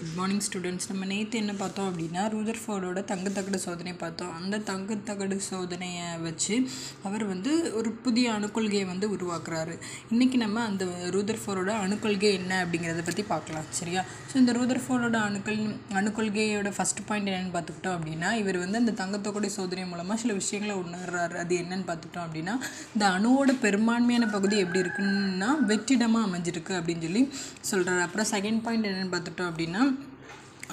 Good morning students நம்ம நேற்று என்ன பார்த்தோம் அப்படின்னா ரூதர்ஃபோர்டோட தங்கத்தகடு சோதனை பார்த்தோம். அந்த தங்கத்தகடு சோதனையை வச்சு அவர் வந்து ஒரு புதிய அணுக்கொள்கையை வந்து உருவாக்குறாரு. இன்றைக்கி நம்ம அந்த ரூதர்ஃபோர்டோட அணுக்கொள்கை என்ன அப்படிங்கிறத பற்றி பார்க்கலாம் சரியா? ஸோ இந்த ரூதர்ஃபோர்டோட அணுக்கள் அணுக்கொள்கையோட ஃபஸ்ட் பாயிண்ட் என்னென்னு பார்த்துக்கிட்டோம் அப்படின்னா இவர் வந்து அந்த தங்கத்தகடு சோதனை மூலமாக சில விஷயங்களை உணர்றாரு. அது என்னன்னு பார்த்துக்கிட்டோம் அப்படின்னா இந்த அணுவோட பெரும்பான்மையான பகுதி எப்படி இருக்குன்னா வெற்றிடமாக அமைஞ்சிருக்கு அப்படின்னு சொல்லி சொல்கிறாரு அப்புறம் செகண்ட் பாயிண்ட் என்னென்னு பார்த்துட்டோம் அப்படின்னா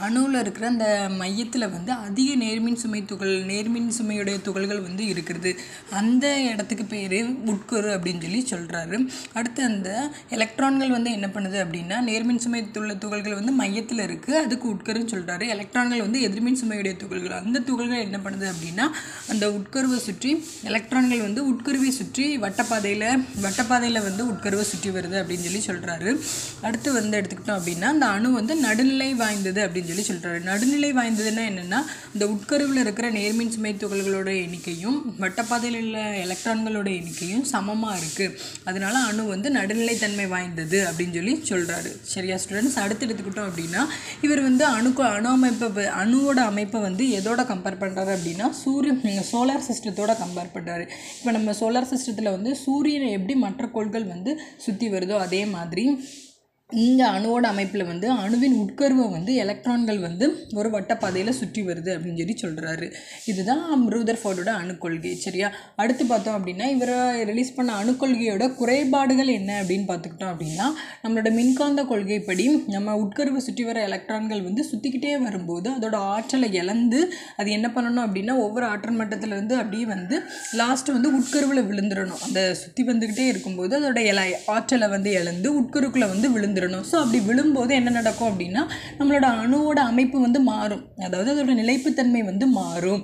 அணுவில் இருக்கிற அந்த மையத்தில் வந்து அதிக நேர்மின் சுமை துகள் நேர்மின் சுமையுடைய துகள்கள் வந்து இருக்கிறது. அந்த இடத்துக்கு பேர் உட்கரு அப்படின்னு சொல்லி சொல்கிறாரு அடுத்து அந்த எலக்ட்ரான்கள் வந்து என்ன பண்ணுது அப்படின்னா நேர்மின் சுமை உள்ள துகள்கள் வந்து மையத்தில் இருக்குது அதுக்கு உட்கருன்னு சொல்கிறாரு எலக்ட்ரான்கள் வந்து எதிர்மின் சுமையுடைய துகள்கள். அந்த துகள்கள் என்ன பண்ணுது அப்படின்னா அந்த உட்கருவை சுற்றி எலக்ட்ரான்கள் வந்து உட்கருவை சுற்றி வட்டப்பாதையில் வட்டப்பாதையில் வந்து உட்கருவை சுற்றி வருது அப்படின்னு சொல்லி சொல்கிறாரு அடுத்து வந்து எடுத்துக்கிட்டோம் அப்படின்னா அந்த அணு வந்து நடுநிலை வாய்ந்தது அப்படின்னு அப்படின்னு சொல்லி சொல்கிறாரு நடுநிலை வாய்ந்ததுன்னா என்னென்னா இந்த உட்கருவில் இருக்கிற நேர்மின் சுமை துகள்களோட எண்ணிக்கையும் வட்டப்பாதையில் உள்ள எலக்ட்ரான்களோட எண்ணிக்கையும் சமமாக இருக்குது அதனால அணு வந்து நடுநிலைத்தன்மை வாய்ந்தது அப்படின்னு சொல்லி சொல்கிறாரு சரியா ஸ்டூடெண்ட்ஸ் அடுத்து எடுத்துக்கிட்டோம் அப்படின்னா இவர் வந்து அணுக்கு அணு அமைப்பை அணுவோட அமைப்பை வந்து எதோட கம்பேர் பண்ணுறாரு அப்படின்னா சூரிய சோலார் சிஸ்டத்தோட கம்பேர் பண்ணுறாரு இப்போ நம்ம சோலார் சிஸ்டத்தில் வந்து சூரியனை எப்படி மற்ற கோள்கள் வந்து சுற்றி வருதோ அதே மாதிரி இந்த அணுவோட அமைப்பில் வந்து அணுவின் உட்கருவை வந்து எலக்ட்ரான்கள் வந்து ஒரு வட்டப்பாதையில் சுற்றி வருது அப்படின்னு சொல்லி சொல்கிறாரு இதுதான் ரூதர்ஃபோர்டோட அணுக்கொள்கை சரியா? அடுத்து பார்த்தோம் அப்படின்னா இவரை ரிலீஸ் பண்ண அணுக்கொள்கையோட குறைபாடுகள் என்ன அப்படின்னு பார்த்துக்கிட்டோம் அப்படின்னா நம்மளோட மின்காந்த கொள்கைப்படி நம்ம உட்கருவை சுற்றி வர எலக்ட்ரான்கள் வந்து சுற்றிக்கிட்டே வரும்போது அதோட ஆற்றலை இழந்து அது என்ன பண்ணணும் அப்படின்னா ஒவ்வொரு ஆற்றல் மட்டத்துலேருந்து அப்படியே வந்து லாஸ்ட்டு வந்து உட்கருவில் விழுந்துடணும் அந்த சுற்றி வந்துக்கிட்டே இருக்கும்போது அதோட இல ஆற்றலை வந்து இழந்து உட்கருக்குள்ளே வந்து விழுந்து விழுந்துடணும் ஸோ அப்படி விழும்போது என்ன நடக்கும் அப்படின்னா நம்மளோட அணுவோட அமைப்பு வந்து மாறும். அதாவது அதோட நிலைப்புத்தன்மை வந்து மாறும்.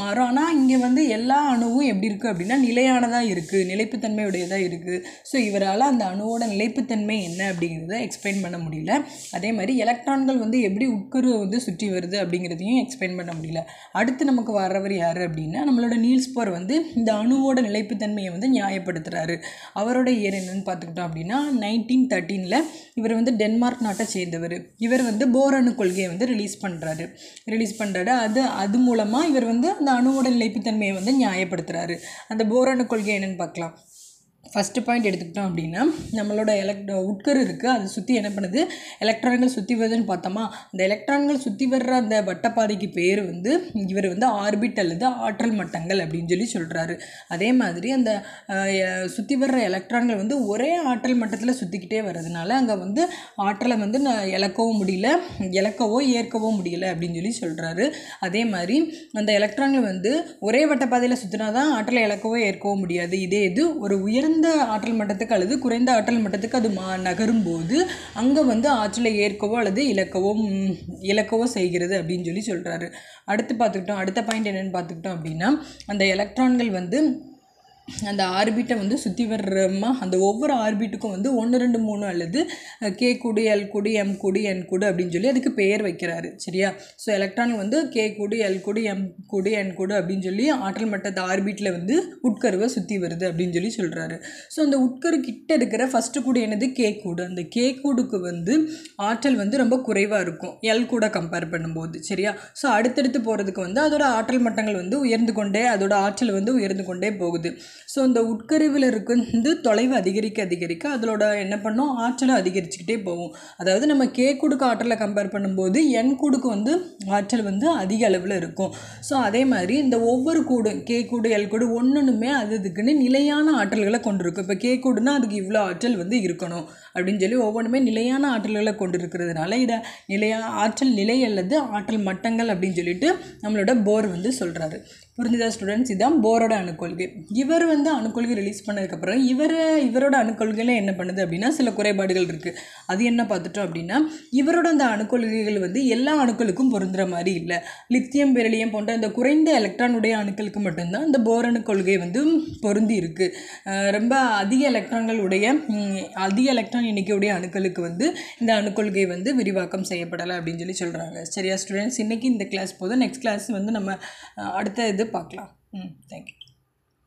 மாறும். ஆனால் இங்கே வந்து எல்லா அணுவும் எப்படி இருக்குது அப்படின்னா நிலையானதாக இருக்குது நிலைப்புத்தன்மையுடையதாக இருக்குது ஸோ இவரால் அந்த அணுவோட நிலைப்புத்தன்மை என்ன அப்படிங்கிறத எக்ஸ்பிளைன் பண்ண முடியல. அதே மாதிரி எலக்ட்ரான்கள் வந்து எப்படி உட்கருவை வந்து சுற்றி வருது அப்படிங்கிறதையும் எக்ஸ்பிளைன் பண்ண முடியல. அடுத்து நமக்கு வர்றவர் யார் அப்படின்னா நம்மளோட நீல்ஸ் போர் வந்து இந்த அணுவோட நிலைப்புத்தன்மையை வந்து நியாயப்படுத்துகிறாரு அவரோட இயர் என்னன்னு பார்த்துக்கிட்டோம் அப்படின்னா நைன்டீன் தேர்ட்டீனில் இவர் வந்து டென்மார்க் நாட்டை சேர்ந்தவர். இவர் வந்து போர் அணு கொள்கையை வந்து ரிலீஸ் பண்ணுறாரு ரிலீஸ் பண்ணுறாரு அது அது மூலமாக இவர் வந்து அந்த அணுவோட நிலைப்புத்தன்மையை வந்து நியாயப்படுத்துகிறாரு அந்த போர் அணு கொள்கை என்னென்னு பார்க்கலாம். ஃபஸ்ட்டு பாயிண்ட் எடுத்துக்கிட்டோம் அப்படின்னா நம்மளோட எலக்ட் உட்கரு இருக்குது அதை சுற்றி என்ன பண்ணுது? எலக்ட்ரான்கள் சுற்றி வருதுன்னு பார்த்தோமா? அந்த எலக்ட்ரான்கள் சுற்றி வர்ற அந்த வட்டப்பாதைக்கு பேர் வந்து இவர் வந்து ஆர்பிட் அல்லது ஆற்றல் மட்டங்கள் அப்படின்னு சொல்லி சொல்கிறாரு அதே மாதிரி அந்த சுற்றி வர்ற எலக்ட்ரான்கள் வந்து ஒரே ஆற்றல் மட்டத்தில் சுற்றிக்கிட்டே வர்றதுனால அங்கே வந்து ஆற்றலை வந்து நான் இழக்கவும் முடியல இழக்கவோ ஏற்கவோ முடியல அப்படின்னு சொல்லி சொல்கிறாரு அதே மாதிரி அந்த எலக்ட்ரான்கள் வந்து ஒரே வட்டப்பாதையில் சுற்றினா தான் ஆற்றலை இழக்கவோ ஏற்கவோ முடியாது. இதே இது ஒரு உயர்ந்த ஆற்றல் மட்டத்துக்கு அல்லது குறைந்த ஆற்றல் மட்டத்துக்கு அது மா நகரும் போது அங்கே வந்து ஆற்றலை ஏற்கவோ அல்லது இழக்கவோ இழக்கவோ செய்கிறது அப்படின்னு சொல்லி சொல்கிறாரு அடுத்து பார்த்துக்கிட்டோம். அடுத்த பாயிண்ட் என்னென்னு பார்த்துக்கிட்டோம் அப்படின்னா அந்த எலக்ட்ரான்கள் வந்து அந்த ஆர்பிட்டை வந்து சுற்றி வர்றமா அந்த ஒவ்வொரு ஆர்பிட்டுக்கும் வந்து ஒன்று ரெண்டு மூணு அல்லது கே குடி எல் குடி எம் குடி என் குடு அப்படின்னு சொல்லி அதுக்கு பெயர் வைக்கிறாரு. சரியா? ஸோ எலக்ட்ரான் வந்து கே குடி எல் குடி எம் குடி என் குடு அப்படின்னு சொல்லி ஆற்றல் மட்டத்தை ஆர்பிட்டில் வந்து உட்கருவை சுற்றி வருது அப்படின்னு சொல்லி சொல்கிறாரு ஸோ அந்த உட்கரு கிட்ட இருக்கிற ஃபஸ்ட்டு கூடு என்னது? கே கூடு. அந்த கே கூடுக்கு வந்து ஆற்றல் வந்து ரொம்ப குறைவாக இருக்கும். எல் கூட கம்பேர் பண்ணும்போது. சரியா? ஸோ அடுத்தடுத்து போகிறதுக்கு வந்து அதோட ஆற்றல் மட்டங்கள் வந்து உயர்ந்து கொண்டே அதோட ஆற்றல் வந்து உயர்ந்து கொண்டே போகுது. ஸோ இந்த உட்கருவில் இருக்கு வந்து தொலைவு அதிகரிக்க அதிகரிக்க அதோட என்ன பண்ணும்? ஆற்றலை அதிகரிச்சுக்கிட்டே போகும் அதாவது நம்ம கே கூடுக்கு ஆற்றலை கம்பேர் பண்ணும்போது என் கூடுக்கு வந்து ஆற்றல் வந்து அதிக அளவில் இருக்கும். ஸோ அதே மாதிரி இந்த ஒவ்வொரு கூடு கே கூடு எல் கூடு ஒன்றுமே அது இதுக்குன்னு நிலையான ஆற்றல்களை கொண்டிருக்கும். இப்போ கே கூடுனா அதுக்கு இவ்வளோ ஆற்றல் வந்து இருக்கணும் அப்படின்னு சொல்லி ஒவ்வொன்றுமே நிலையான ஆற்றல்களை கொண்டு இருக்கிறதுனால இதை நிலையா ஆற்றல் நிலை அல்லது ஆற்றல் மட்டங்கள் அப்படின்னு சொல்லிட்டு நம்மளோட போர் வந்து சொல்கிறாரு புரிஞ்சுதா ஸ்டூடெண்ட்ஸ் இதுதான் போரோட அணுக்கொள்கை. இவர் வந்து அணுக்கொள்கை ரிலீஸ் பண்ணதுக்கப்புறம் இவர் இவரோட அணுக்கொள்கையில் என்ன பண்ணுது அப்படின்னா சில குறைபாடுகள் இருக்குது அது என்ன பார்த்துட்டோம் அப்படின்னா இவரோட அந்த அணுக்கொள்கைகள் வந்து எல்லா அணுக்களுக்கும் பொருந்துற மாதிரி இல்லை. லித்தியம் பெரிலியம் போன்ற இந்த குறைந்த எலக்ட்ரானுடைய அணுக்களுக்கு மட்டும்தான் இந்த போர் அணுக்கொள்கை வந்து பொருந்தி இருக்குது ரொம்ப அதிக எலக்ட்ரான்கள் உடைய அதிக எலக்ட்ரான் எண்ணிக்கையுடைய அணுக்களுக்கு வந்து இந்த அணுக்கொள்கை வந்து விரிவாக்கம் செய்யப்படலை அப்படின்னு சொல்லி சொல்கிறாங்க சரியா ஸ்டூடெண்ட்ஸ் இன்றைக்கி இந்த கிளாஸ் போதும். நெக்ஸ்ட் கிளாஸ் வந்து நம்ம அடுத்த இது பார்க்கலாம் ம் தேங்க்யூ